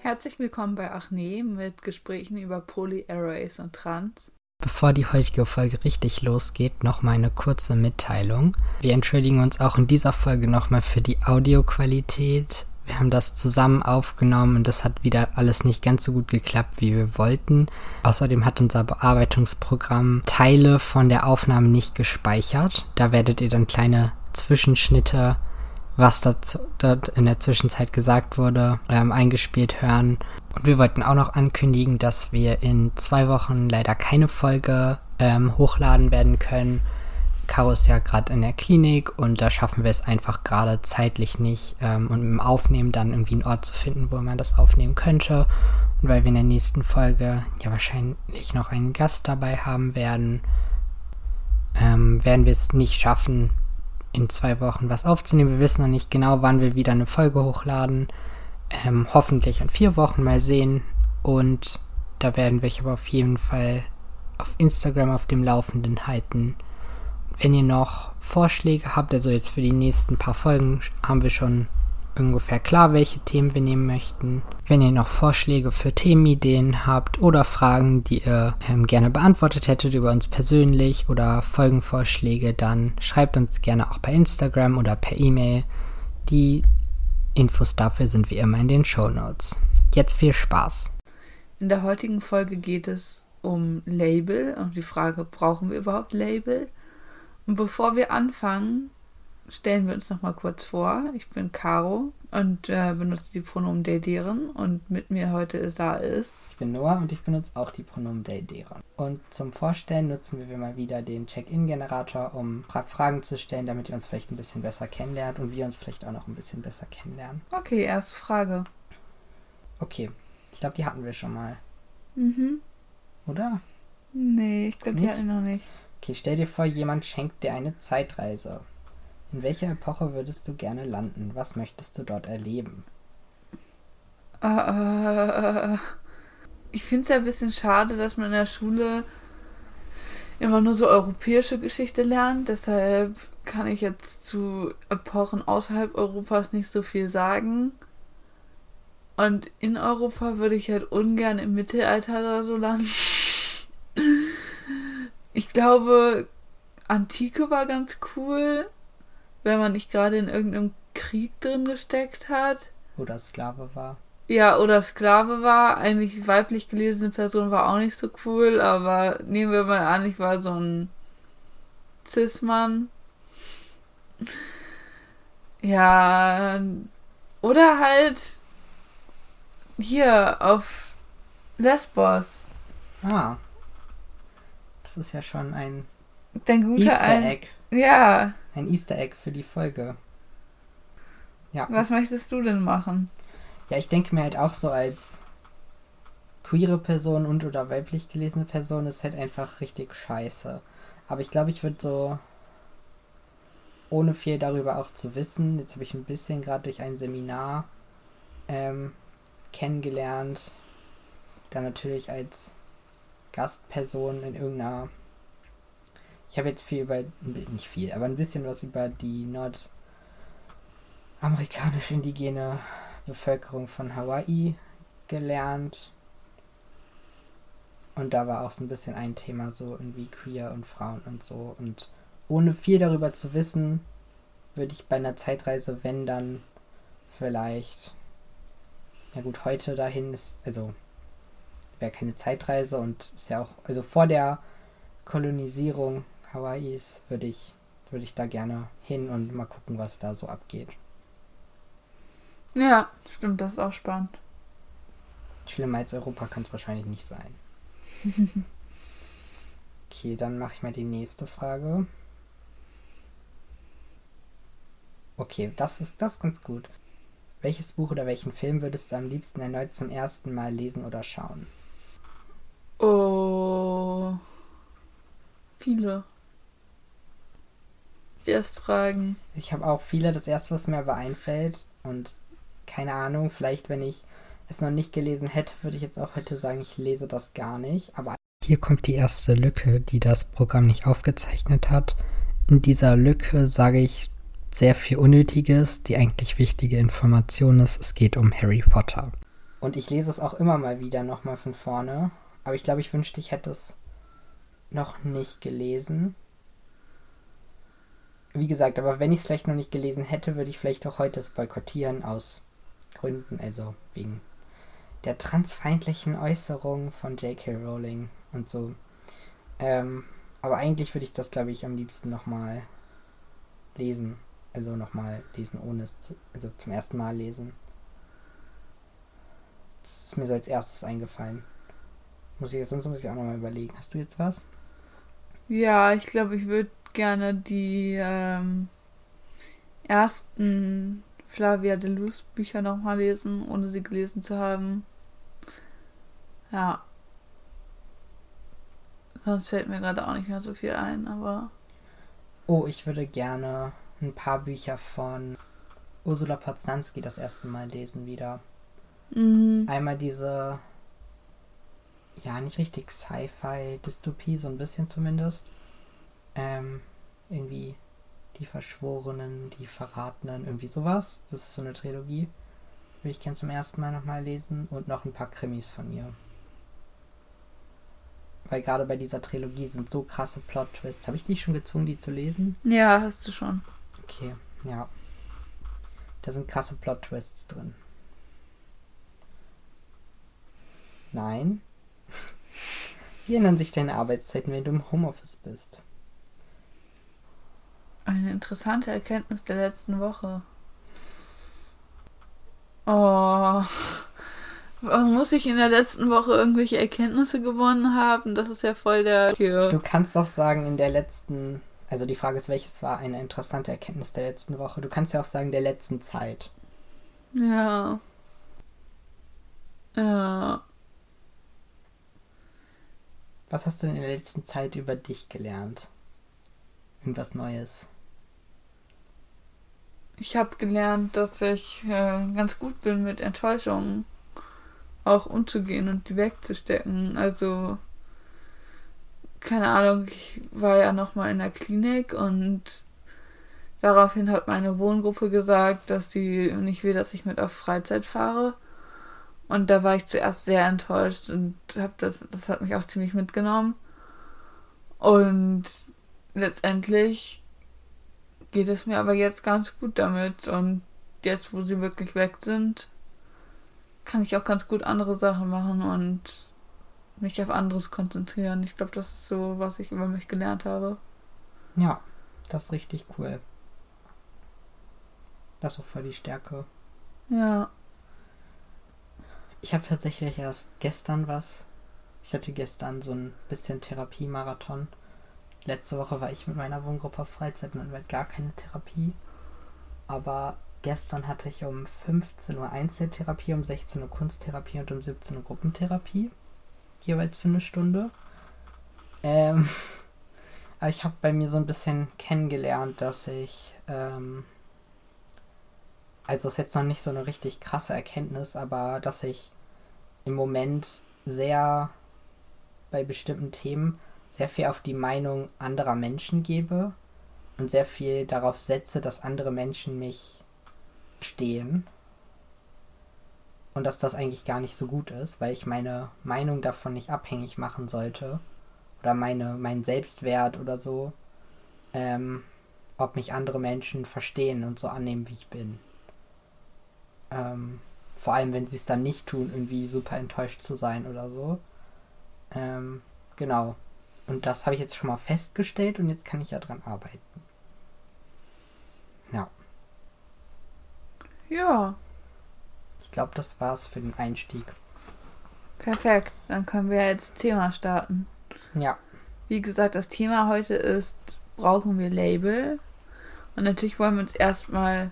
Herzlich willkommen bei Achne mit Gesprächen über Polyarrays und Trans. Bevor die heutige Folge richtig losgeht, noch mal eine kurze Mitteilung. Wir entschuldigen uns auch in dieser Folge nochmal für die Audioqualität. Wir haben das zusammen aufgenommen und das hat wieder alles nicht ganz so gut geklappt, wie wir wollten. Außerdem hat unser Bearbeitungsprogramm Teile von der Aufnahme nicht gespeichert. Da werdet ihr dann kleine Zwischenschnitte was dort in der Zwischenzeit gesagt wurde, ähm, eingespielt hören. Und wir wollten auch noch ankündigen, dass wir in zwei Wochen leider keine Folge ähm, hochladen werden können. Caro ist ja gerade in der Klinik und da schaffen wir es einfach gerade zeitlich nicht ähm, und im Aufnehmen dann irgendwie einen Ort zu finden, wo man das aufnehmen könnte. Und weil wir in der nächsten Folge ja wahrscheinlich noch einen Gast dabei haben werden, ähm, werden wir es nicht schaffen, in zwei Wochen was aufzunehmen. Wir wissen noch nicht genau, wann wir wieder eine Folge hochladen. Ähm, hoffentlich in vier Wochen mal sehen. Und da werden wir euch aber auf jeden Fall auf Instagram auf dem Laufenden halten. Wenn ihr noch Vorschläge habt, also jetzt für die nächsten paar Folgen haben wir schon ungefähr klar, welche Themen wir nehmen möchten. Wenn ihr noch Vorschläge für Themenideen habt oder Fragen, die ihr ähm, gerne beantwortet hättet über uns persönlich oder Folgenvorschläge, dann schreibt uns gerne auch bei Instagram oder per E-Mail. Die Infos dafür sind wie immer in den Show Notes. Jetzt viel Spaß. In der heutigen Folge geht es um Label und die Frage, brauchen wir überhaupt Label? Und bevor wir anfangen, stellen wir uns noch mal kurz vor. Ich bin Caro und äh, benutze die Pronomen they, deren und mit mir heute ist da ist. Ich bin Noah und ich benutze auch die Pronomen they, deren. Und zum Vorstellen nutzen wir mal wieder den Check-in-Generator, um Fragen zu stellen, damit ihr uns vielleicht ein bisschen besser kennenlernt und wir uns vielleicht auch noch ein bisschen besser kennenlernen. Okay, erste Frage. Okay, ich glaube, die hatten wir schon mal. Mhm. Oder? Nee, ich glaube, die hatten wir noch nicht. Okay, stell dir vor, jemand schenkt dir eine Zeitreise. In welcher Epoche würdest du gerne landen? Was möchtest du dort erleben? Uh, ich finde es ja ein bisschen schade, dass man in der Schule immer nur so europäische Geschichte lernt. Deshalb kann ich jetzt zu Epochen außerhalb Europas nicht so viel sagen. Und in Europa würde ich halt ungern im Mittelalter oder so landen. ich glaube, Antike war ganz cool wenn man nicht gerade in irgendeinem Krieg drin gesteckt hat. Oder Sklave war. Ja, oder Sklave war. Eigentlich weiblich gelesene Person war auch nicht so cool, aber nehmen wir mal an, ich war so ein Cis-Mann. Ja, oder halt hier auf Lesbos. Ah. Das ist ja schon ein Dein guter Easter Egg. Ja. Ein Easter Egg für die Folge. Ja. Was möchtest du denn machen? Ja, ich denke mir halt auch so als queere Person und oder weiblich gelesene Person ist halt einfach richtig scheiße. Aber ich glaube, ich würde so, ohne viel darüber auch zu wissen, jetzt habe ich ein bisschen gerade durch ein Seminar ähm, kennengelernt, dann natürlich als Gastperson in irgendeiner ich habe jetzt viel über, nicht viel, aber ein bisschen was über die nordamerikanische indigene Bevölkerung von Hawaii gelernt. Und da war auch so ein bisschen ein Thema so irgendwie queer und Frauen und so. Und ohne viel darüber zu wissen, würde ich bei einer Zeitreise, wenn dann vielleicht, ja gut, heute dahin ist, also wäre keine Zeitreise und ist ja auch, also vor der Kolonisierung Hawaiis würde ich, würde ich da gerne hin und mal gucken, was da so abgeht. Ja, stimmt, das ist auch spannend. Schlimmer als Europa kann es wahrscheinlich nicht sein. okay, dann mache ich mal die nächste Frage. Okay, das ist das ist ganz gut. Welches Buch oder welchen Film würdest du am liebsten erneut zum ersten Mal lesen oder schauen? Oh. viele. Erst fragen. Ich habe auch viele. Das erste, was mir aber einfällt, und keine Ahnung, vielleicht, wenn ich es noch nicht gelesen hätte, würde ich jetzt auch heute sagen, ich lese das gar nicht. Aber hier kommt die erste Lücke, die das Programm nicht aufgezeichnet hat. In dieser Lücke sage ich sehr viel Unnötiges, die eigentlich wichtige Information ist. Es geht um Harry Potter. Und ich lese es auch immer mal wieder nochmal von vorne. Aber ich glaube, ich wünschte, ich hätte es noch nicht gelesen. Wie gesagt, aber wenn ich es vielleicht noch nicht gelesen hätte, würde ich vielleicht auch heute es boykottieren aus Gründen, also wegen der transfeindlichen Äußerung von J.K. Rowling und so. Ähm, aber eigentlich würde ich das, glaube ich, am liebsten nochmal lesen. Also nochmal lesen, ohne es zu, also zum ersten Mal lesen. Das ist mir so als erstes eingefallen. Muss ich jetzt sonst muss ich auch nochmal überlegen. Hast du jetzt was? Ja, ich glaube, ich würde gerne die ähm, ersten Flavia de Luz Bücher nochmal lesen, ohne sie gelesen zu haben. Ja. Sonst fällt mir gerade auch nicht mehr so viel ein, aber. Oh, ich würde gerne ein paar Bücher von Ursula Poznanski das erste Mal lesen wieder. Mhm. Einmal diese, ja, nicht richtig Sci-Fi-Dystopie, so ein bisschen zumindest. Ähm, irgendwie die Verschworenen, die Verratenen, irgendwie sowas. Das ist so eine Trilogie. Würde ich gerne zum ersten Mal nochmal lesen. Und noch ein paar Krimis von ihr. Weil gerade bei dieser Trilogie sind so krasse Plot-Twists. Habe ich dich schon gezwungen, die zu lesen? Ja, hast du schon. Okay, ja. Da sind krasse Plot-Twists drin. Nein. Wie ändern sich deine Arbeitszeiten, wenn du im Homeoffice bist? Eine interessante Erkenntnis der letzten Woche. Oh. Muss ich in der letzten Woche irgendwelche Erkenntnisse gewonnen haben? Das ist ja voll der. Du kannst doch sagen, in der letzten. Also die Frage ist, welches war eine interessante Erkenntnis der letzten Woche? Du kannst ja auch sagen, der letzten Zeit. Ja. Ja. Was hast du in der letzten Zeit über dich gelernt? Irgendwas Neues? Ich habe gelernt, dass ich äh, ganz gut bin mit Enttäuschungen auch umzugehen und die wegzustecken. Also, keine Ahnung, ich war ja nochmal in der Klinik und daraufhin hat meine Wohngruppe gesagt, dass sie nicht will, dass ich mit auf Freizeit fahre. Und da war ich zuerst sehr enttäuscht und hab das, das hat mich auch ziemlich mitgenommen. Und letztendlich geht es mir aber jetzt ganz gut damit. Und jetzt, wo sie wirklich weg sind, kann ich auch ganz gut andere Sachen machen und mich auf anderes konzentrieren. Ich glaube, das ist so, was ich über mich gelernt habe. Ja, das ist richtig cool. Das ist auch voll die Stärke. Ja. Ich habe tatsächlich erst gestern was. Ich hatte gestern so ein bisschen Therapiemarathon. Letzte Woche war ich mit meiner Wohngruppe auf Freizeit und wir gar keine Therapie. Aber Gestern hatte ich um 15 Uhr Einzeltherapie, um 16 Uhr Kunsttherapie und um 17 Uhr Gruppentherapie. Jeweils für eine Stunde. Ähm, aber ich habe bei mir so ein bisschen kennengelernt, dass ich, ähm, also ist jetzt noch nicht so eine richtig krasse Erkenntnis, aber dass ich im Moment sehr bei bestimmten Themen sehr viel auf die Meinung anderer Menschen gebe und sehr viel darauf setze, dass andere Menschen mich stehen. Und dass das eigentlich gar nicht so gut ist, weil ich meine Meinung davon nicht abhängig machen sollte. Oder meine, meinen Selbstwert oder so. Ähm, ob mich andere Menschen verstehen und so annehmen, wie ich bin. Ähm, vor allem, wenn sie es dann nicht tun, irgendwie super enttäuscht zu sein oder so. Ähm, genau. Und das habe ich jetzt schon mal festgestellt und jetzt kann ich ja dran arbeiten. Ja. Ja. Ich glaube, das war's für den Einstieg. Perfekt. Dann können wir jetzt Thema starten. Ja. Wie gesagt, das Thema heute ist, brauchen wir Label? Und natürlich wollen wir uns erstmal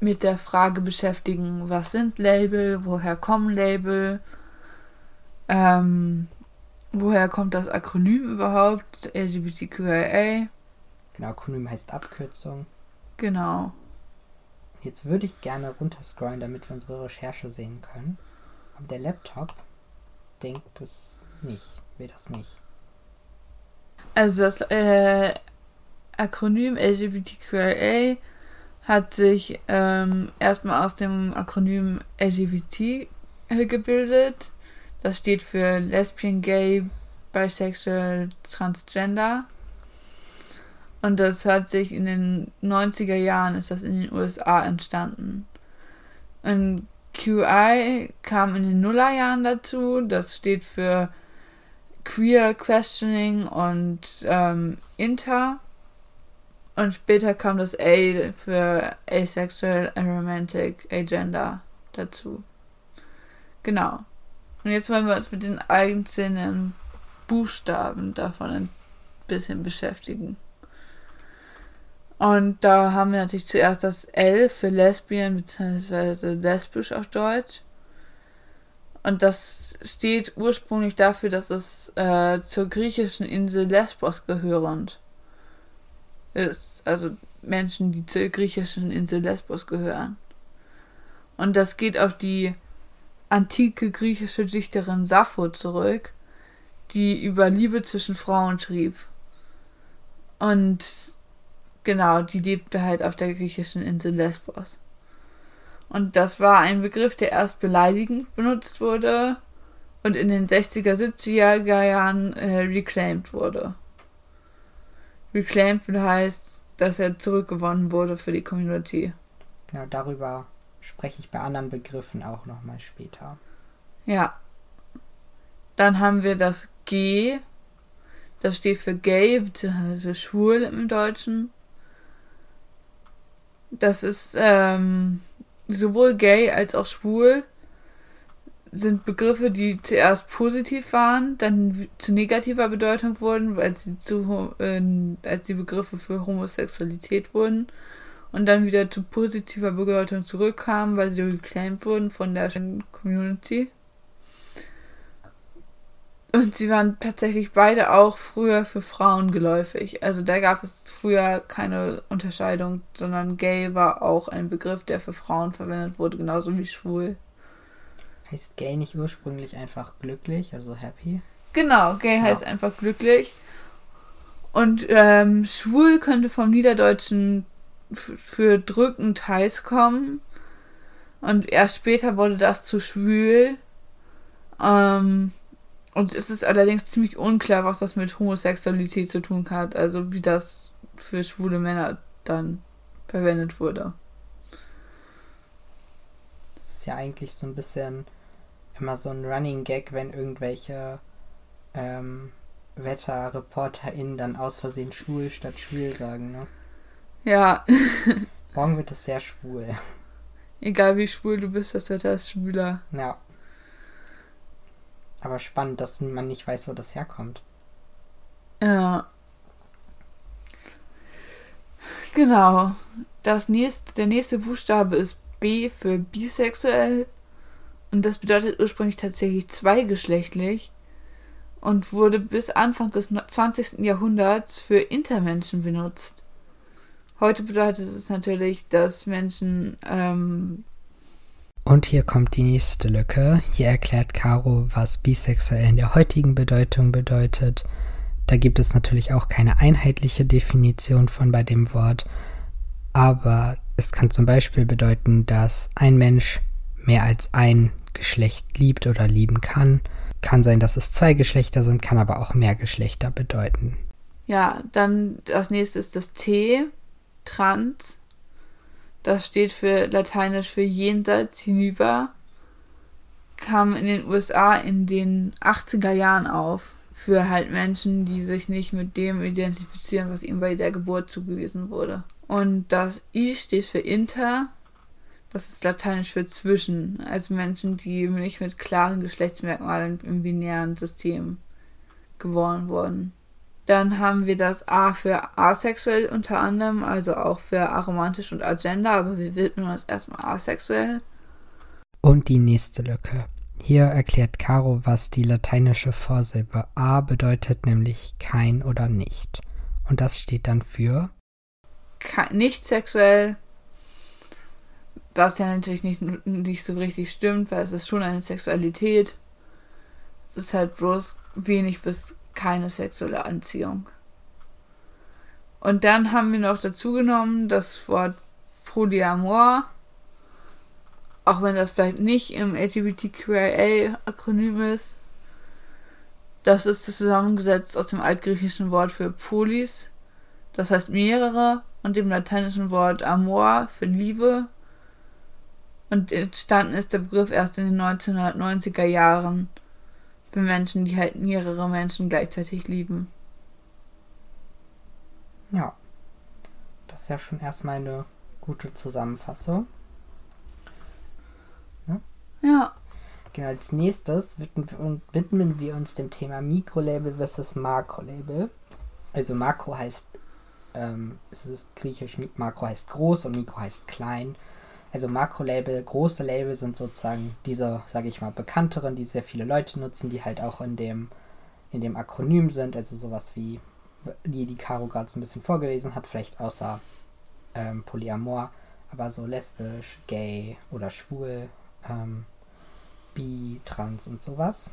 mit der Frage beschäftigen, was sind Label, woher kommen Label? Ähm, woher kommt das Akronym überhaupt? LGBTQIA. Genau, Akronym heißt Abkürzung. Genau. Jetzt würde ich gerne runterscrollen, damit wir unsere Recherche sehen können. Aber der Laptop denkt es nicht, will das nicht. Also das äh, Akronym LGBTQIA hat sich ähm, erstmal aus dem Akronym LGBT äh, gebildet. Das steht für Lesbian, Gay, Bisexual, Transgender. Und das hat sich in den 90er Jahren, ist das in den USA entstanden. Und QI kam in den Nullerjahren dazu. Das steht für Queer Questioning und ähm, Inter. Und später kam das A für Asexual Aromantic Agenda dazu. Genau. Und jetzt wollen wir uns mit den einzelnen Buchstaben davon ein bisschen beschäftigen. Und da haben wir natürlich zuerst das L für Lesbian bzw. lesbisch auf Deutsch. Und das steht ursprünglich dafür, dass es äh, zur griechischen Insel Lesbos gehörend ist. Also Menschen, die zur griechischen Insel Lesbos gehören. Und das geht auf die antike griechische Dichterin Sappho zurück, die über Liebe zwischen Frauen schrieb. Und genau, die lebte halt auf der griechischen Insel Lesbos. Und das war ein Begriff, der erst beleidigend benutzt wurde und in den 60er, 70er Jahren äh, reclaimed wurde. Reclaimed heißt, dass er zurückgewonnen wurde für die Community. Genau, darüber spreche ich bei anderen Begriffen auch nochmal später. Ja. Dann haben wir das G. Das steht für gay, beziehungsweise schwul im Deutschen. Das ist ähm, sowohl gay als auch schwul sind Begriffe, die zuerst positiv waren, dann zu negativer Bedeutung wurden, weil sie zu, äh, als die Begriffe für Homosexualität wurden und dann wieder zu positiver Bedeutung zurückkamen, weil sie reclaimed wurden von der Community. Und sie waren tatsächlich beide auch früher für Frauen geläufig. Also da gab es früher keine Unterscheidung, sondern gay war auch ein Begriff, der für Frauen verwendet wurde, genauso wie schwul. Heißt gay nicht ursprünglich einfach glücklich, also happy? Genau, gay ja. heißt einfach glücklich. Und ähm, schwul könnte vom Niederdeutschen für drückend heiß kommen. Und erst später wurde das zu schwül. Ähm, und es ist allerdings ziemlich unklar, was das mit Homosexualität zu tun hat. Also wie das für schwule Männer dann verwendet wurde. Das ist ja eigentlich so ein bisschen immer so ein Running Gag, wenn irgendwelche ähm, WetterreporterInnen dann aus Versehen schwul statt schwül sagen, ne? Ja. Morgen wird es sehr schwul. Egal wie schwul du bist, das Wetter ist schwüler. Ja. Aber spannend, dass man nicht weiß, wo das herkommt. Ja. Genau. Das nächste, der nächste Buchstabe ist B für bisexuell. Und das bedeutet ursprünglich tatsächlich zweigeschlechtlich und wurde bis Anfang des 20. Jahrhunderts für Intermenschen benutzt. Heute bedeutet es natürlich, dass Menschen ähm, und hier kommt die nächste Lücke. Hier erklärt Caro, was bisexuell in der heutigen Bedeutung bedeutet. Da gibt es natürlich auch keine einheitliche Definition von bei dem Wort, aber es kann zum Beispiel bedeuten, dass ein Mensch mehr als ein Geschlecht liebt oder lieben kann. Kann sein, dass es zwei Geschlechter sind, kann aber auch mehr Geschlechter bedeuten. Ja, dann das nächste ist das T, trans. Das steht für lateinisch für jenseits, hinüber. Kam in den USA in den 80er Jahren auf. Für halt Menschen, die sich nicht mit dem identifizieren, was ihnen bei der Geburt zugewiesen wurde. Und das I steht für inter. Das ist lateinisch für zwischen. Also Menschen, die nicht mit klaren Geschlechtsmerkmalen im binären System geboren wurden. Dann haben wir das A für asexuell unter anderem, also auch für aromantisch und agenda, aber wir widmen uns erstmal asexuell. Und die nächste Lücke. Hier erklärt Caro, was die lateinische Vorsilbe a bedeutet, nämlich kein oder nicht. Und das steht dann für nicht sexuell, was ja natürlich nicht, nicht so richtig stimmt, weil es ist schon eine Sexualität. Es ist halt bloß wenig bis keine sexuelle Anziehung. Und dann haben wir noch dazu genommen das Wort Polyamor, auch wenn das vielleicht nicht im LGBTQIA-Akronym ist. Das ist zusammengesetzt aus dem altgriechischen Wort für Polis, das heißt mehrere, und dem lateinischen Wort Amor für Liebe. Und entstanden ist der Begriff erst in den 1990er Jahren für Menschen, die halt mehrere Menschen gleichzeitig lieben. Ja, das ist ja schon erstmal eine gute Zusammenfassung. Ne? Ja. Genau, als nächstes widmen wir uns dem Thema Mikrolabel versus Makrolabel. Also Makro heißt, ähm, es ist griechisch, Makro heißt groß und Mikro heißt klein. Also Makrolabel, große Label sind sozusagen diese, sage ich mal, bekannteren, die sehr viele Leute nutzen, die halt auch in dem, in dem Akronym sind, also sowas wie die die Caro gerade so ein bisschen vorgelesen hat, vielleicht außer ähm, Polyamor, aber so lesbisch, gay oder schwul, ähm, bi, trans und sowas.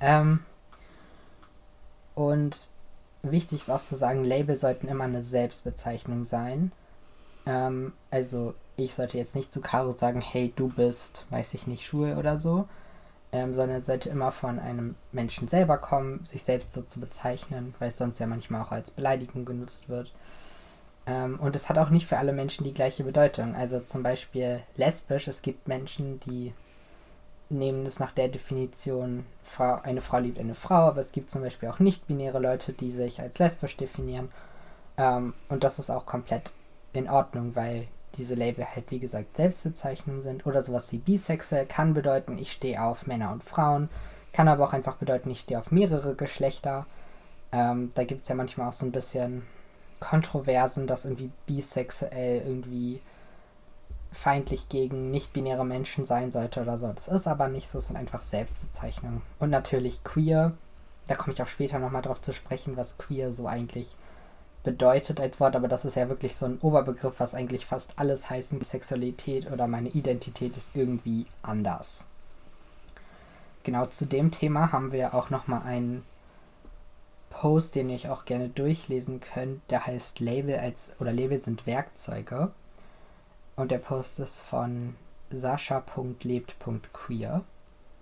Ähm, und wichtig ist auch zu sagen, Label sollten immer eine Selbstbezeichnung sein. Ähm, also ich sollte jetzt nicht zu Caro sagen, hey, du bist, weiß ich nicht, schwul oder so, ähm, sondern es sollte immer von einem Menschen selber kommen, sich selbst so zu bezeichnen, weil es sonst ja manchmal auch als Beleidigung genutzt wird. Ähm, und es hat auch nicht für alle Menschen die gleiche Bedeutung. Also zum Beispiel lesbisch, es gibt Menschen, die nehmen es nach der Definition, eine Frau liebt eine Frau, aber es gibt zum Beispiel auch nicht-binäre Leute, die sich als lesbisch definieren. Ähm, und das ist auch komplett in Ordnung, weil diese Label halt wie gesagt Selbstbezeichnungen sind oder sowas wie bisexuell kann bedeuten, ich stehe auf Männer und Frauen, kann aber auch einfach bedeuten, ich stehe auf mehrere Geschlechter. Ähm, da gibt es ja manchmal auch so ein bisschen Kontroversen, dass irgendwie bisexuell irgendwie feindlich gegen nicht-binäre Menschen sein sollte oder so. Das ist aber nicht so, es sind einfach Selbstbezeichnungen. Und natürlich queer, da komme ich auch später nochmal drauf zu sprechen, was queer so eigentlich bedeutet als Wort, aber das ist ja wirklich so ein Oberbegriff, was eigentlich fast alles heißen. Sexualität oder meine Identität ist irgendwie anders. Genau zu dem Thema haben wir auch nochmal einen Post, den ihr auch gerne durchlesen könnt. Der heißt Label als oder Label sind Werkzeuge. Und der Post ist von sascha.lebt.queer.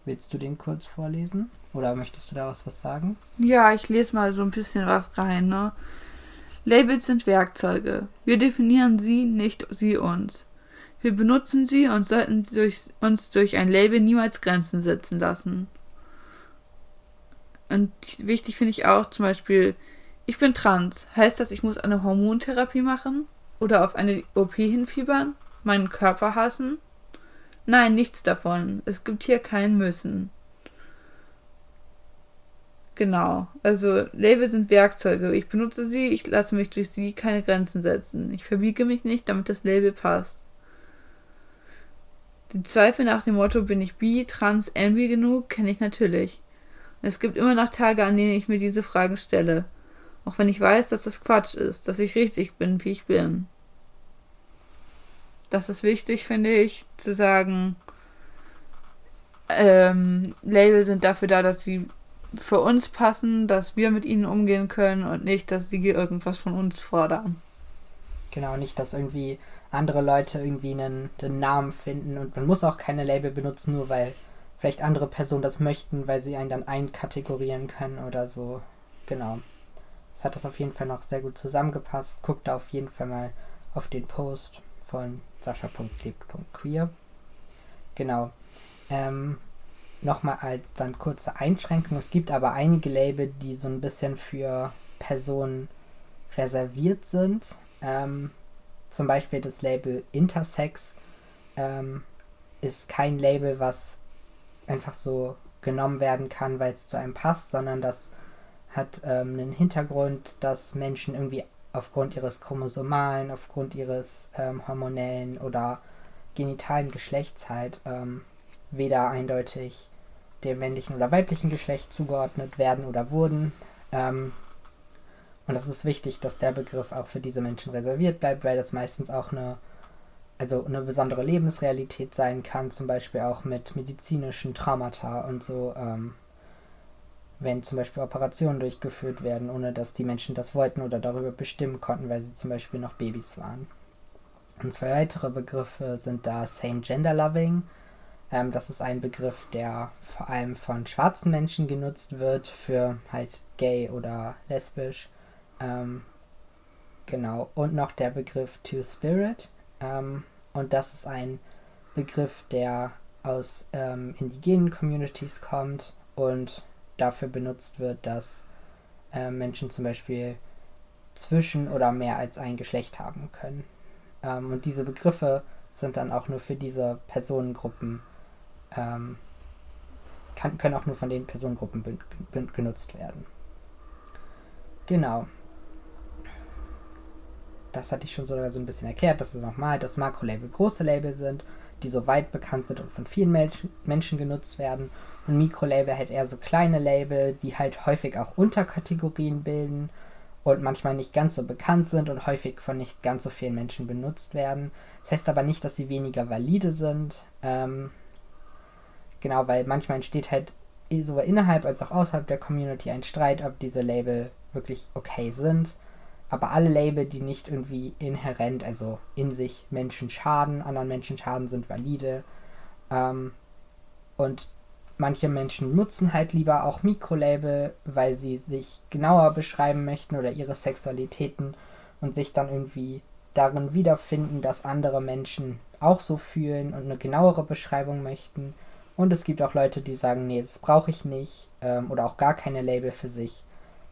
Willst du den kurz vorlesen? Oder möchtest du daraus was sagen? Ja, ich lese mal so ein bisschen was rein, ne? Labels sind Werkzeuge. Wir definieren sie, nicht sie uns. Wir benutzen sie und sollten durch, uns durch ein Label niemals Grenzen setzen lassen. Und wichtig finde ich auch zum Beispiel, ich bin trans. Heißt das, ich muss eine Hormontherapie machen? Oder auf eine OP hinfiebern? Meinen Körper hassen? Nein, nichts davon. Es gibt hier kein Müssen. Genau. Also Label sind Werkzeuge. Ich benutze sie, ich lasse mich durch sie keine Grenzen setzen. Ich verbiege mich nicht, damit das Label passt. Die Zweifel nach dem Motto, bin ich bi, trans, envy genug, kenne ich natürlich. Es gibt immer noch Tage, an denen ich mir diese Fragen stelle. Auch wenn ich weiß, dass das Quatsch ist, dass ich richtig bin, wie ich bin. Das ist wichtig, finde ich, zu sagen, ähm, Label sind dafür da, dass sie für uns passen, dass wir mit ihnen umgehen können und nicht, dass sie irgendwas von uns fordern. Genau, nicht, dass irgendwie andere Leute irgendwie einen, einen Namen finden und man muss auch keine Label benutzen, nur weil vielleicht andere Personen das möchten, weil sie einen dann einkategorieren können oder so. Genau. Das hat das auf jeden Fall noch sehr gut zusammengepasst. Guckt da auf jeden Fall mal auf den Post von sascha.lebt.queer. Genau. Ähm, nochmal als dann kurze Einschränkung. Es gibt aber einige Label, die so ein bisschen für Personen reserviert sind. Ähm, zum Beispiel das Label Intersex ähm, ist kein Label, was einfach so genommen werden kann, weil es zu einem passt, sondern das hat ähm, einen Hintergrund, dass Menschen irgendwie aufgrund ihres chromosomalen, aufgrund ihres ähm, hormonellen oder genitalen Geschlechts halt ähm, weder eindeutig dem männlichen oder weiblichen Geschlecht zugeordnet werden oder wurden. Ähm, und es ist wichtig, dass der Begriff auch für diese Menschen reserviert bleibt, weil das meistens auch eine, also eine besondere Lebensrealität sein kann, zum Beispiel auch mit medizinischen Traumata und so, ähm, wenn zum Beispiel Operationen durchgeführt werden, ohne dass die Menschen das wollten oder darüber bestimmen konnten, weil sie zum Beispiel noch Babys waren. Und zwei weitere Begriffe sind da Same Gender Loving. Ähm, das ist ein Begriff, der vor allem von schwarzen Menschen genutzt wird für halt gay oder lesbisch. Ähm, genau. Und noch der Begriff Two Spirit. Ähm, und das ist ein Begriff, der aus ähm, indigenen Communities kommt und dafür benutzt wird, dass äh, Menschen zum Beispiel zwischen oder mehr als ein Geschlecht haben können. Ähm, und diese Begriffe sind dann auch nur für diese Personengruppen, ähm, kann, können auch nur von den Personengruppen genutzt werden. Genau. Das hatte ich schon sogar so ein bisschen erklärt, dass es nochmal, dass Makrolabel große Label sind, die so weit bekannt sind und von vielen Menschen, genutzt werden. Und Mikrolabel halt eher so kleine Label, die halt häufig auch Unterkategorien bilden und manchmal nicht ganz so bekannt sind und häufig von nicht ganz so vielen Menschen benutzt werden. Das heißt aber nicht, dass sie weniger valide sind. Ähm, genau, weil manchmal entsteht halt sowohl innerhalb als auch außerhalb der Community ein Streit, ob diese Label wirklich okay sind. Aber alle Label, die nicht irgendwie inhärent, also in sich Menschen schaden, anderen Menschen schaden, sind valide. Ähm, und manche Menschen nutzen halt lieber auch Mikrolabel, weil sie sich genauer beschreiben möchten oder ihre Sexualitäten und sich dann irgendwie darin wiederfinden, dass andere Menschen auch so fühlen und eine genauere Beschreibung möchten. Und es gibt auch Leute, die sagen, nee, das brauche ich nicht ähm, oder auch gar keine Label für sich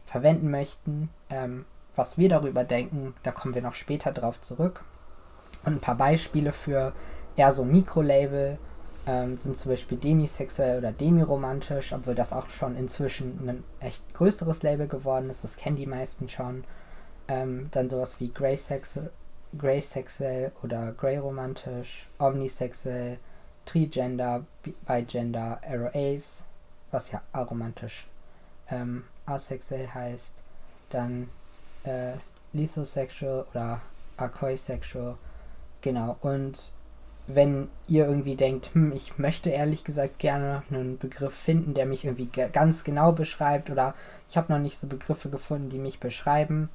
verwenden möchten. Ähm, was wir darüber denken, da kommen wir noch später drauf zurück. Und ein paar Beispiele für eher so Mikrolabel ähm, sind zum Beispiel demisexuell oder demiromantisch, obwohl das auch schon inzwischen ein echt größeres Label geworden ist. Das kennen die meisten schon. Ähm, dann sowas wie graysexuell Grey oder grey-romantisch, omnisexuell, trigender, bigender, aroace, was ja aromantisch ähm, asexuell heißt. Dann äh, lithosexual oder archoisexual. Genau, und wenn ihr irgendwie denkt, hm, ich möchte ehrlich gesagt gerne einen Begriff finden, der mich irgendwie ganz genau beschreibt oder ich habe noch nicht so Begriffe gefunden, die mich beschreiben,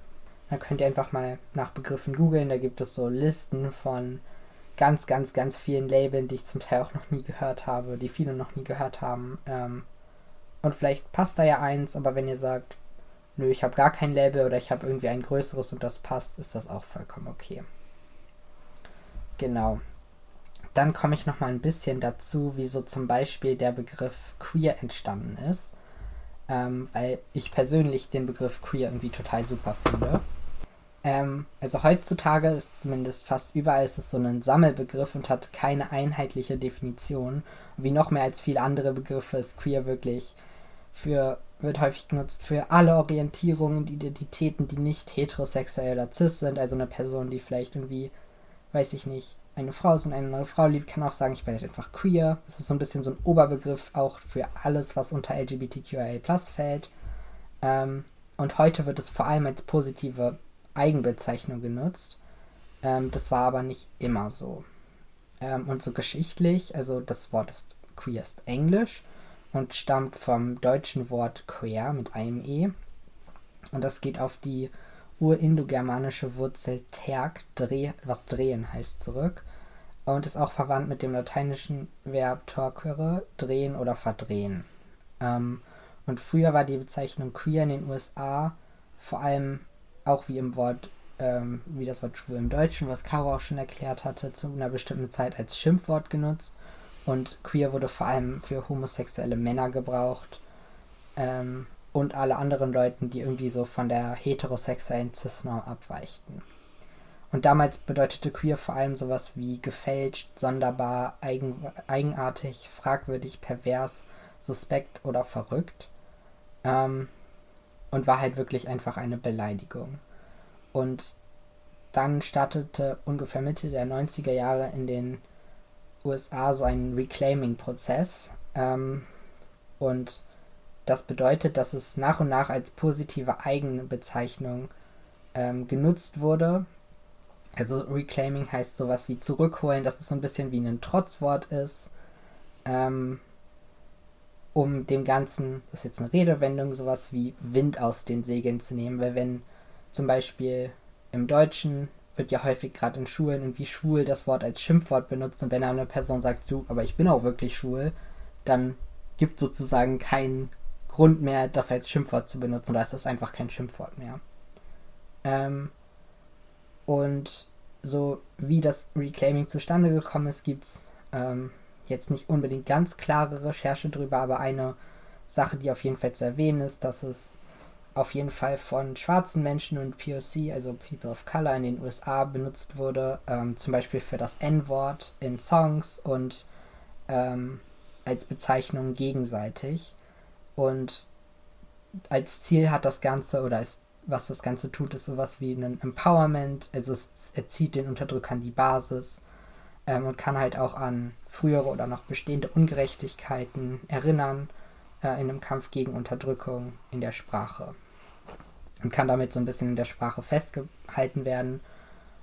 dann könnt ihr einfach mal nach Begriffen googeln. Da gibt es so Listen von ganz, ganz, ganz vielen Labeln, die ich zum Teil auch noch nie gehört habe, die viele noch nie gehört haben. Ähm, und vielleicht passt da ja eins, aber wenn ihr sagt, nö, ich habe gar kein Label oder ich habe irgendwie ein größeres und das passt, ist das auch vollkommen okay. Genau. Dann komme ich noch mal ein bisschen dazu, wie so zum Beispiel der Begriff queer entstanden ist. Ähm, weil ich persönlich den Begriff queer irgendwie total super finde. Ähm, also heutzutage ist zumindest fast überall ist es so ein Sammelbegriff und hat keine einheitliche Definition. Wie noch mehr als viele andere Begriffe ist queer wirklich für, wird häufig genutzt für alle Orientierungen und Identitäten, die nicht heterosexuell oder cis sind. Also eine Person, die vielleicht irgendwie, weiß ich nicht, eine Frau ist und eine andere Frau liebt, kann auch sagen, ich bin halt einfach queer. Das ist so ein bisschen so ein Oberbegriff auch für alles, was unter LGBTQIA fällt. Ähm, und heute wird es vor allem als positive Eigenbezeichnung genutzt. Ähm, das war aber nicht immer so. Ähm, und so geschichtlich, also das Wort ist queer ist Englisch und stammt vom deutschen Wort queer mit einem E. Und das geht auf die urindogermanische Wurzel terg, dreh, was drehen heißt, zurück. Und ist auch verwandt mit dem lateinischen Verb torquere, drehen oder verdrehen. Ähm, und früher war die Bezeichnung queer in den USA vor allem auch wie im Wort, ähm, wie das Wort schwul im Deutschen, was Caro auch schon erklärt hatte, zu einer bestimmten Zeit als Schimpfwort genutzt. Und queer wurde vor allem für homosexuelle Männer gebraucht. Ähm, und alle anderen Leuten, die irgendwie so von der heterosexuellen Cis-Norm abweichten. Und damals bedeutete queer vor allem sowas wie gefälscht, sonderbar, eigen, eigenartig, fragwürdig, pervers, suspekt oder verrückt. Ähm, und war halt wirklich einfach eine Beleidigung. Und dann startete ungefähr Mitte der 90er Jahre in den USA so einen Reclaiming-Prozess. Ähm, und das bedeutet, dass es nach und nach als positive Eigenbezeichnung ähm, genutzt wurde. Also Reclaiming heißt sowas wie zurückholen, dass es so ein bisschen wie ein Trotzwort ist. Ähm, um dem Ganzen, das ist jetzt eine Redewendung, sowas wie Wind aus den Segeln zu nehmen. Weil wenn zum Beispiel im Deutschen wird ja häufig gerade in Schulen irgendwie schwul das Wort als Schimpfwort benutzt und wenn eine Person sagt, du, aber ich bin auch wirklich schwul, dann gibt sozusagen keinen Grund mehr, das als Schimpfwort zu benutzen. Da ist das einfach kein Schimpfwort mehr. Ähm, und so wie das Reclaiming zustande gekommen ist, gibt es ähm, jetzt nicht unbedingt ganz klare Recherche drüber, aber eine Sache, die auf jeden Fall zu erwähnen ist, dass es auf jeden Fall von schwarzen Menschen und POC, also People of Color in den USA benutzt wurde, ähm, zum Beispiel für das N-Wort in Songs und ähm, als Bezeichnung gegenseitig. Und als Ziel hat das Ganze, oder ist, was das Ganze tut, ist sowas wie ein Empowerment, also es erzieht den Unterdrückern die Basis ähm, und kann halt auch an frühere oder noch bestehende Ungerechtigkeiten erinnern äh, in einem Kampf gegen Unterdrückung in der Sprache. Und kann damit so ein bisschen in der Sprache festgehalten werden.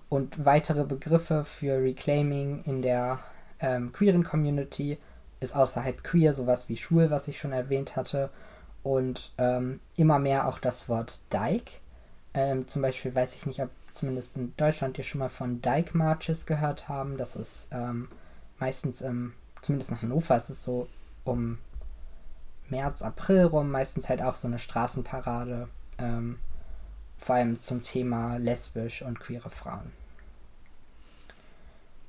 Und weitere Begriffe für Reclaiming in der ähm, queeren Community ist außerhalb queer sowas wie schwul, was ich schon erwähnt hatte. Und ähm, immer mehr auch das Wort Dyke. Ähm, zum Beispiel weiß ich nicht, ob zumindest in Deutschland ihr schon mal von Dyke Marches gehört haben. Das ist ähm, meistens im, zumindest nach Hannover ist es so um März, April rum, meistens halt auch so eine Straßenparade. Ähm, vor allem zum Thema lesbisch und queere Frauen.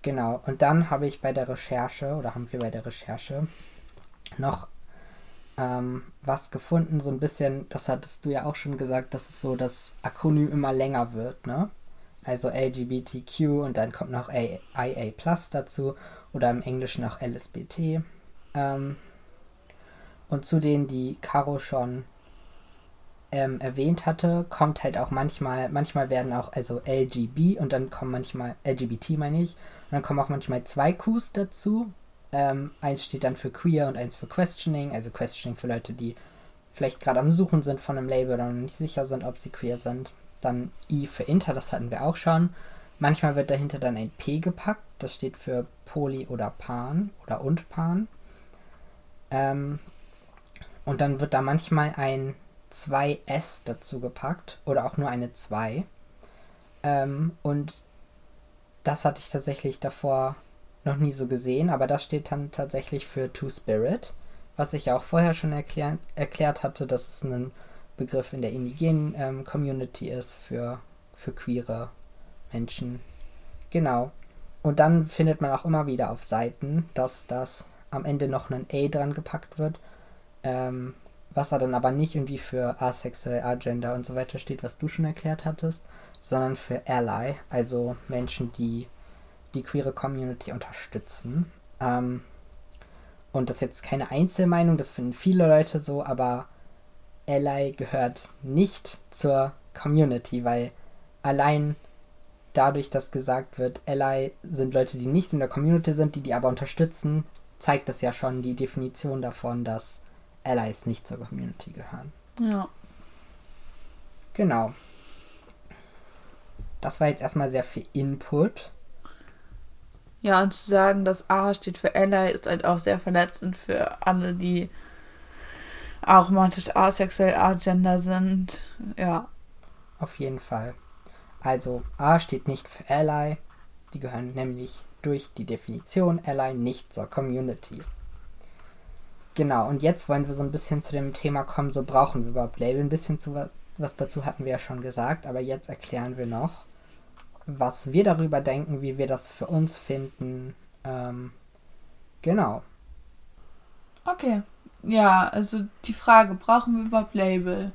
Genau, und dann habe ich bei der Recherche, oder haben wir bei der Recherche, noch ähm, was gefunden, so ein bisschen, das hattest du ja auch schon gesagt, dass es so das Akronym immer länger wird, ne? Also LGBTQ und dann kommt noch IA Plus dazu oder im Englischen auch LSBT. Ähm, und zu denen, die Caro schon ähm, erwähnt hatte, kommt halt auch manchmal, manchmal werden auch, also LGB und dann kommen manchmal, LGBT meine ich, und dann kommen auch manchmal zwei Qs dazu. Ähm, eins steht dann für Queer und eins für Questioning, also Questioning für Leute, die vielleicht gerade am Suchen sind von einem Label oder nicht sicher sind, ob sie queer sind. Dann I für Inter, das hatten wir auch schon. Manchmal wird dahinter dann ein P gepackt, das steht für Poly oder Pan oder und Pan. Ähm, und dann wird da manchmal ein 2S dazu gepackt oder auch nur eine 2. Ähm, und das hatte ich tatsächlich davor noch nie so gesehen, aber das steht dann tatsächlich für Two Spirit, was ich auch vorher schon erklär erklärt hatte, dass es ein Begriff in der indigenen ähm, Community ist für, für queere Menschen. Genau. Und dann findet man auch immer wieder auf Seiten, dass das am Ende noch ein A dran gepackt wird, ähm, was er dann aber nicht irgendwie für asexuell, agender und so weiter steht, was du schon erklärt hattest, sondern für Ally, also Menschen, die die queere Community unterstützen. Ähm, und das ist jetzt keine Einzelmeinung, das finden viele Leute so, aber Ally gehört nicht zur Community, weil allein dadurch, dass gesagt wird, Ally sind Leute, die nicht in der Community sind, die die aber unterstützen, zeigt das ja schon die Definition davon, dass Allies nicht zur Community gehören. Ja. Genau. Das war jetzt erstmal sehr viel Input. Ja, und zu sagen, dass A steht für Ally, ist halt auch sehr verletzend für alle, die aromatisch asexuell, agender sind. Ja. Auf jeden Fall. Also A steht nicht für Ally. Die gehören nämlich durch die Definition Ally nicht zur Community. Genau, und jetzt wollen wir so ein bisschen zu dem Thema kommen, so brauchen wir überhaupt Label. Ein bisschen zu was dazu hatten wir ja schon gesagt, aber jetzt erklären wir noch, was wir darüber denken, wie wir das für uns finden. Ähm, genau. Okay. Ja, also die Frage, brauchen wir überhaupt Label?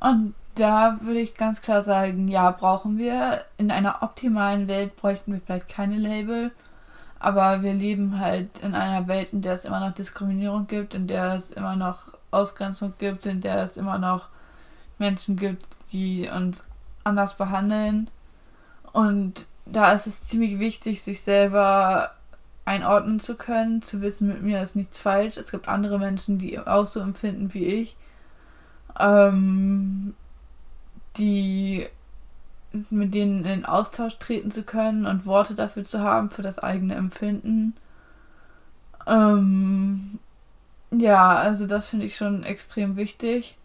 Und da würde ich ganz klar sagen, ja, brauchen wir. In einer optimalen Welt bräuchten wir vielleicht keine Label. Aber wir leben halt in einer Welt, in der es immer noch Diskriminierung gibt, in der es immer noch Ausgrenzung gibt, in der es immer noch Menschen gibt, die uns anders behandeln. Und da ist es ziemlich wichtig, sich selber einordnen zu können, zu wissen, mit mir ist nichts falsch. Es gibt andere Menschen, die auch so empfinden wie ich. Ähm, die mit denen in Austausch treten zu können und Worte dafür zu haben, für das eigene Empfinden. Ähm, ja, also das finde ich schon extrem wichtig.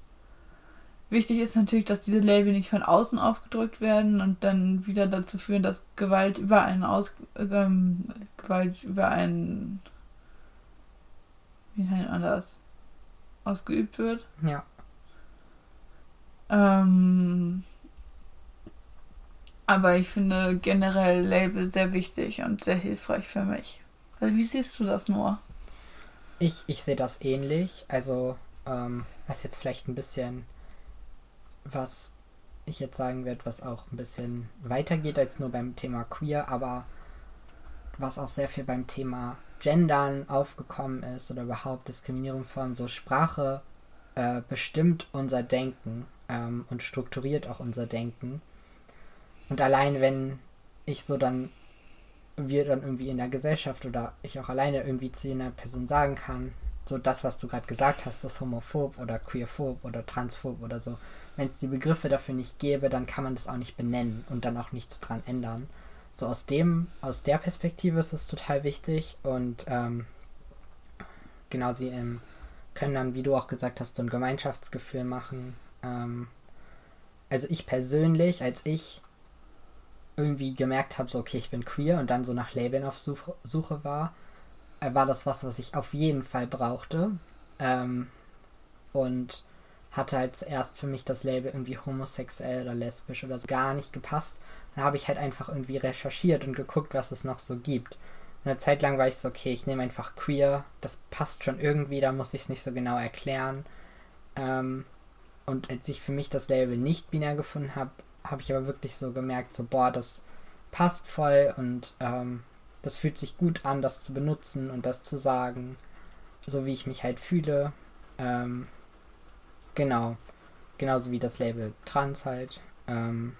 Wichtig ist natürlich, dass diese Label nicht von außen aufgedrückt werden und dann wieder dazu führen, dass Gewalt über einen aus ähm, Gewalt über einen wie nennt man das ausgeübt wird. Ja. Ähm, aber ich finde generell Label sehr wichtig und sehr hilfreich für mich. Wie siehst du das nur? Ich, ich sehe das ähnlich. Also, ähm, was jetzt vielleicht ein bisschen, was ich jetzt sagen werde, was auch ein bisschen weitergeht als nur beim Thema Queer, aber was auch sehr viel beim Thema Gendern aufgekommen ist oder überhaupt Diskriminierungsformen, so Sprache äh, bestimmt unser Denken ähm, und strukturiert auch unser Denken. Und allein wenn ich so dann, wir dann irgendwie in der Gesellschaft oder ich auch alleine irgendwie zu einer Person sagen kann, so das, was du gerade gesagt hast, das homophob oder queerphob oder transphob oder so, wenn es die Begriffe dafür nicht gäbe, dann kann man das auch nicht benennen und dann auch nichts dran ändern. So aus dem, aus der Perspektive ist es total wichtig und ähm, genau sie ähm, können dann, wie du auch gesagt hast, so ein Gemeinschaftsgefühl machen. Ähm, also ich persönlich, als ich irgendwie gemerkt habe, so okay, ich bin queer und dann so nach Labeln auf Suche, Suche war, äh, war das was, was ich auf jeden Fall brauchte. Ähm, und hatte halt zuerst für mich das Label irgendwie homosexuell oder lesbisch oder so gar nicht gepasst. Dann habe ich halt einfach irgendwie recherchiert und geguckt, was es noch so gibt. Eine Zeit lang war ich so, okay, ich nehme einfach queer, das passt schon irgendwie, da muss ich es nicht so genau erklären. Ähm, und als ich für mich das Label nicht binär gefunden habe, habe ich aber wirklich so gemerkt, so, boah, das passt voll und ähm, das fühlt sich gut an, das zu benutzen und das zu sagen, so wie ich mich halt fühle. Ähm, genau. Genauso wie das Label Trans halt. Ähm,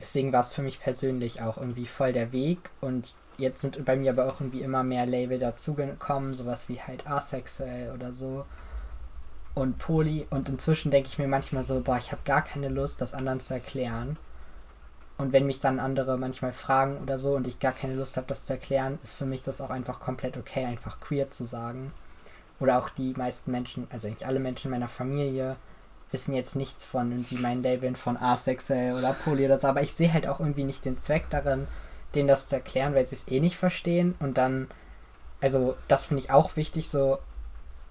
deswegen war es für mich persönlich auch irgendwie voll der Weg und jetzt sind bei mir aber auch irgendwie immer mehr Label dazugekommen, sowas wie halt asexuell oder so und Poli. Und inzwischen denke ich mir manchmal so, boah, ich habe gar keine Lust, das anderen zu erklären. Und wenn mich dann andere manchmal fragen oder so und ich gar keine Lust habe, das zu erklären, ist für mich das auch einfach komplett okay, einfach queer zu sagen. Oder auch die meisten Menschen, also eigentlich alle Menschen meiner Familie, wissen jetzt nichts von irgendwie meinen Labeln von asexuell oder poly oder so, aber ich sehe halt auch irgendwie nicht den Zweck darin, denen das zu erklären, weil sie es eh nicht verstehen und dann, also das finde ich auch wichtig, so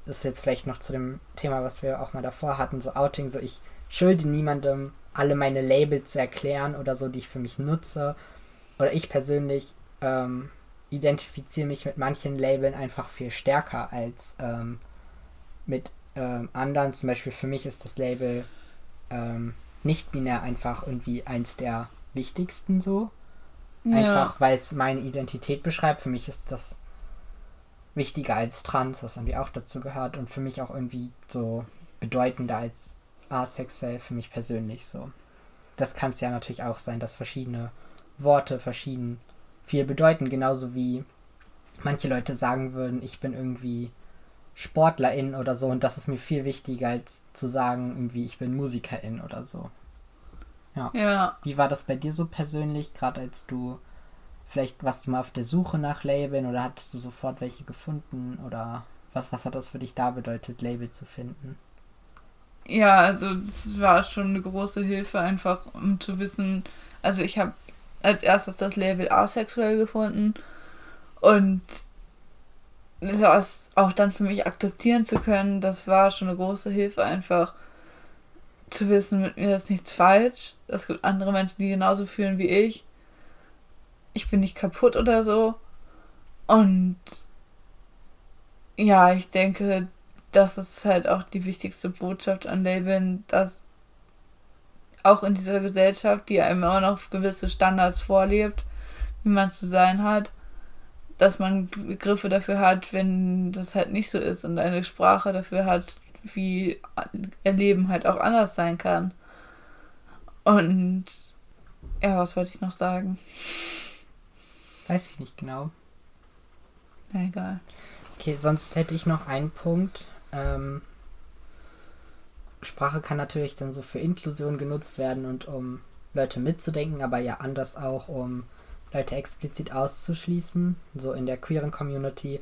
das ist jetzt vielleicht noch zu dem Thema, was wir auch mal davor hatten, so Outing, so ich schulde niemandem alle meine Label zu erklären oder so, die ich für mich nutze. Oder ich persönlich ähm, identifiziere mich mit manchen Labeln einfach viel stärker als ähm, mit ähm, anderen. Zum Beispiel für mich ist das Label ähm, nicht binär einfach irgendwie eins der wichtigsten so. Ja. Einfach weil es meine Identität beschreibt. Für mich ist das wichtiger als trans, was irgendwie auch dazu gehört und für mich auch irgendwie so bedeutender als asexuell für mich persönlich so. Das kann es ja natürlich auch sein, dass verschiedene Worte verschieden viel bedeuten, genauso wie manche Leute sagen würden, ich bin irgendwie Sportlerin oder so und das ist mir viel wichtiger als zu sagen, irgendwie ich bin Musikerin oder so. Ja. ja. Wie war das bei dir so persönlich, gerade als du Vielleicht warst du mal auf der Suche nach Labeln oder hattest du sofort welche gefunden oder was, was hat das für dich da bedeutet, Label zu finden? Ja, also es war schon eine große Hilfe, einfach um zu wissen, also ich habe als erstes das Label asexuell gefunden und das auch dann für mich akzeptieren zu können, das war schon eine große Hilfe, einfach zu wissen, mit mir ist nichts falsch. Es gibt andere Menschen, die genauso fühlen wie ich ich bin nicht kaputt oder so. Und ja, ich denke, das ist halt auch die wichtigste Botschaft an Labeln, dass auch in dieser Gesellschaft, die einem immer noch gewisse Standards vorlebt, wie man zu sein hat, dass man Begriffe dafür hat, wenn das halt nicht so ist und eine Sprache dafür hat, wie Erleben halt auch anders sein kann. Und ja, was wollte ich noch sagen? Weiß ich nicht genau. Na egal. Okay, sonst hätte ich noch einen Punkt. Ähm, Sprache kann natürlich dann so für Inklusion genutzt werden und um Leute mitzudenken, aber ja anders auch, um Leute explizit auszuschließen. So in der queeren Community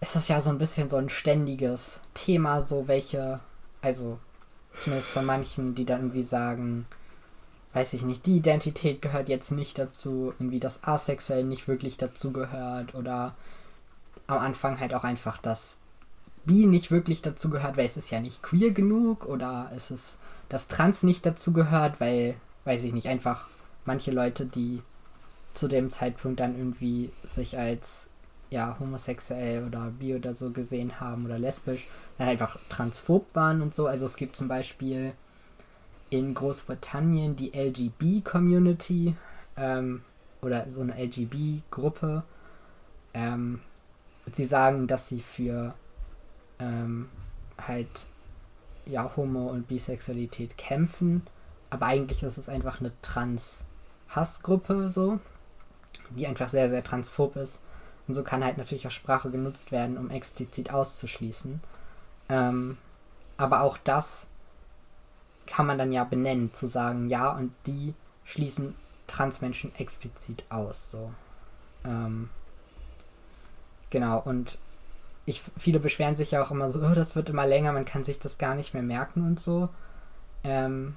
ist das ja so ein bisschen so ein ständiges Thema, so welche, also zumindest von manchen, die dann irgendwie sagen, weiß ich nicht, die Identität gehört jetzt nicht dazu, irgendwie das Asexuell nicht wirklich dazu gehört oder am Anfang halt auch einfach das Bi nicht wirklich dazu gehört, weil es ist ja nicht queer genug oder es ist das Trans nicht dazu gehört, weil, weiß ich nicht, einfach manche Leute, die zu dem Zeitpunkt dann irgendwie sich als ja, homosexuell oder bi oder so gesehen haben oder lesbisch, dann einfach transphob waren und so. Also es gibt zum Beispiel in Großbritannien die LGB-Community ähm, oder so eine LGB-Gruppe. Ähm, sie sagen, dass sie für ähm, halt ja Homo- und Bisexualität kämpfen, aber eigentlich ist es einfach eine Trans-Hassgruppe so, die einfach sehr, sehr transphob ist. Und so kann halt natürlich auch Sprache genutzt werden, um explizit auszuschließen. Ähm, aber auch das kann man dann ja benennen, zu sagen, ja, und die schließen Transmenschen explizit aus. So. Ähm, genau, und ich, viele beschweren sich ja auch immer so, oh, das wird immer länger, man kann sich das gar nicht mehr merken und so. Ähm,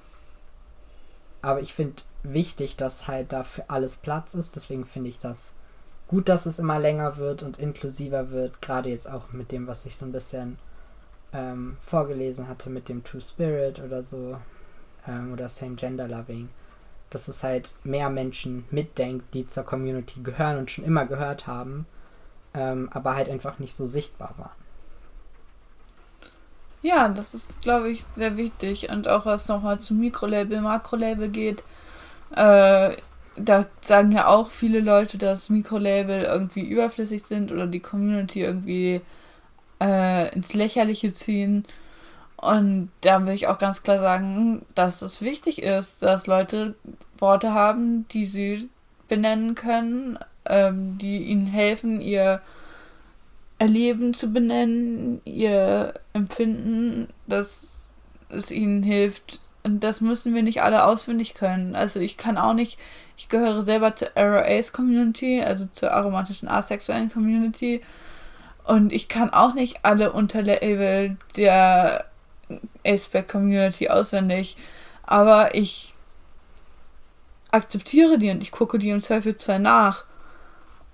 aber ich finde wichtig, dass halt da für alles Platz ist. Deswegen finde ich das gut, dass es immer länger wird und inklusiver wird. Gerade jetzt auch mit dem, was ich so ein bisschen ähm, vorgelesen hatte, mit dem True Spirit oder so. Ähm, oder Same Gender Loving. Dass es halt mehr Menschen mitdenkt, die zur Community gehören und schon immer gehört haben ähm, aber halt einfach nicht so sichtbar waren. Ja, das ist, glaube ich, sehr wichtig. Und auch was nochmal zu Mikrolabel, Makrolabel geht, äh, da sagen ja auch viele Leute, dass Mikrolabel irgendwie überflüssig sind oder die Community irgendwie äh, ins Lächerliche ziehen. Und da will ich auch ganz klar sagen, dass es wichtig ist, dass Leute Worte haben, die sie benennen können, ähm, die ihnen helfen, ihr Erleben zu benennen, ihr Empfinden, dass es ihnen hilft. Und das müssen wir nicht alle auswendig können. Also ich kann auch nicht, ich gehöre selber zur Ace Community, also zur aromatischen asexuellen Community. Und ich kann auch nicht alle Unterlabel der Aceback Community auswendig. Aber ich akzeptiere die und ich gucke die im Zweifel zwei nach.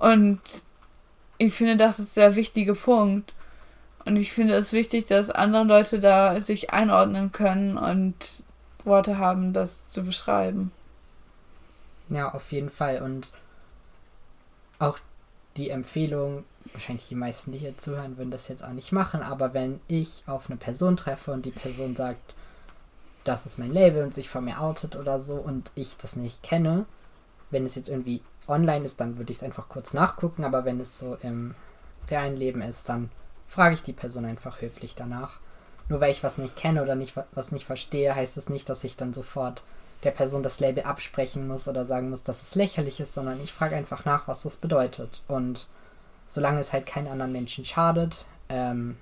Und ich finde, das ist der wichtige Punkt. Und ich finde es wichtig, dass andere Leute da sich einordnen können und Worte haben, das zu beschreiben. Ja, auf jeden Fall. Und auch die Empfehlung, wahrscheinlich die meisten, die hier zuhören, würden das jetzt auch nicht machen, aber wenn ich auf eine Person treffe und die Person sagt, das ist mein Label und sich von mir outet oder so und ich das nicht kenne, wenn es jetzt irgendwie online ist, dann würde ich es einfach kurz nachgucken, aber wenn es so im realen Leben ist, dann frage ich die Person einfach höflich danach. Nur weil ich was nicht kenne oder nicht, was nicht verstehe, heißt es das nicht, dass ich dann sofort der Person das Label absprechen muss oder sagen muss, dass es lächerlich ist, sondern ich frage einfach nach, was das bedeutet. Und solange es halt keinen anderen Menschen schadet, ähm,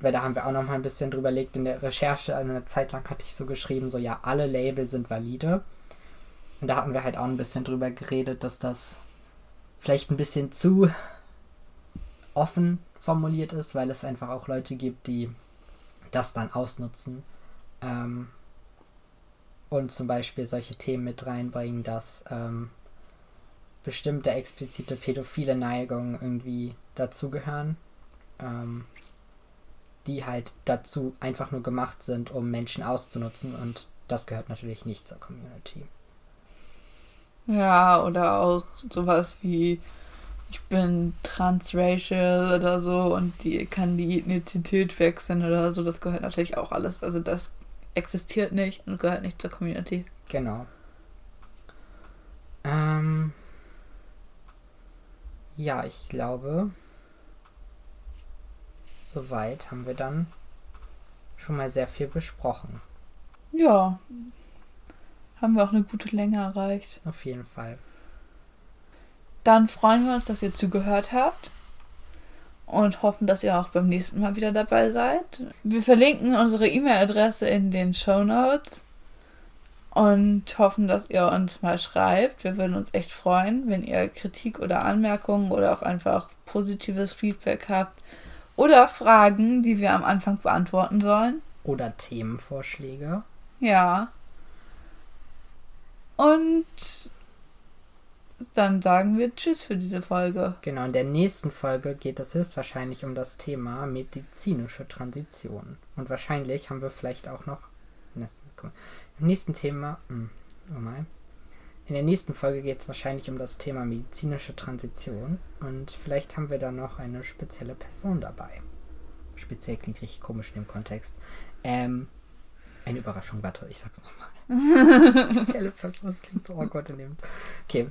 weil da haben wir auch noch mal ein bisschen drüber legt in der Recherche, eine Zeit lang hatte ich so geschrieben, so ja, alle Label sind valide. Und da hatten wir halt auch ein bisschen drüber geredet, dass das vielleicht ein bisschen zu offen formuliert ist, weil es einfach auch Leute gibt, die das dann ausnutzen ähm, und zum Beispiel solche Themen mit reinbringen, dass ähm, bestimmte explizite pädophile Neigungen irgendwie dazugehören, ähm, die halt dazu einfach nur gemacht sind, um Menschen auszunutzen und das gehört natürlich nicht zur Community. Ja, oder auch sowas wie ich bin transracial oder so und die kann die Identität wechseln oder so, das gehört natürlich auch alles. Also das existiert nicht und gehört nicht zur Community. Genau. Ähm, ja, ich glaube, soweit haben wir dann schon mal sehr viel besprochen. Ja, haben wir auch eine gute Länge erreicht. Auf jeden Fall. Dann freuen wir uns, dass ihr zugehört habt und hoffen, dass ihr auch beim nächsten Mal wieder dabei seid. Wir verlinken unsere E-Mail-Adresse in den Show Notes und hoffen, dass ihr uns mal schreibt. Wir würden uns echt freuen, wenn ihr Kritik oder Anmerkungen oder auch einfach positives Feedback habt oder Fragen, die wir am Anfang beantworten sollen. Oder Themenvorschläge. Ja. Und dann sagen wir Tschüss für diese Folge. Genau, in der nächsten Folge geht es höchstwahrscheinlich um das Thema medizinische Transition. Und wahrscheinlich haben wir vielleicht auch noch. Im nächsten Thema. Hm, mal. In der nächsten Folge geht es wahrscheinlich um das Thema medizinische Transition. Und vielleicht haben wir da noch eine spezielle Person dabei. Speziell klingt richtig komisch in dem Kontext. Ähm, eine Überraschung, warte, ich sag's nochmal. Spezielle klingt so awkward in dem. Okay.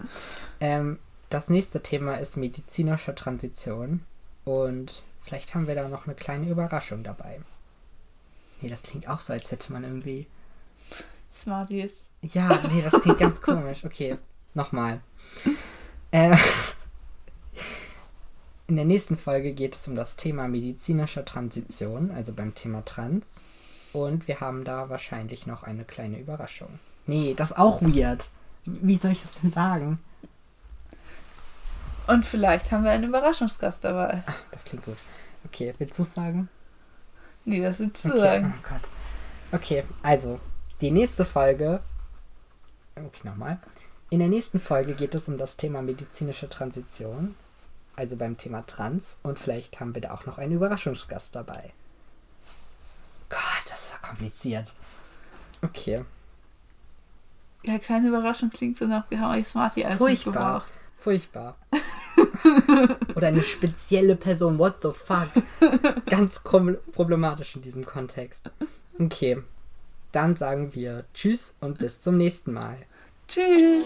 Ähm, das nächste Thema ist medizinische Transition. Und vielleicht haben wir da noch eine kleine Überraschung dabei. Nee, das klingt auch so, als hätte man irgendwie. Smarties. Ja, nee, das klingt ganz komisch. Okay, nochmal. Äh, in der nächsten Folge geht es um das Thema medizinische Transition, also beim Thema Trans. Und wir haben da wahrscheinlich noch eine kleine Überraschung. Nee, das ist auch weird. Wie soll ich das denn sagen? Und vielleicht haben wir einen Überraschungsgast dabei. Ach, das klingt gut. Okay, willst du es sagen? Nee, das willst du okay. sagen. Oh Gott. Okay, also, die nächste Folge. Okay, nochmal. In der nächsten Folge geht es um das Thema medizinische Transition. Also beim Thema Trans. Und vielleicht haben wir da auch noch einen Überraschungsgast dabei. Gott, das ist ja kompliziert. Okay. Ja, kleine Überraschung klingt so nach, wir haben euch Smarty als Furchtbar. Furchtbar. Oder eine spezielle Person. What the fuck? Ganz problematisch in diesem Kontext. Okay. Dann sagen wir Tschüss und bis zum nächsten Mal. Tschüss.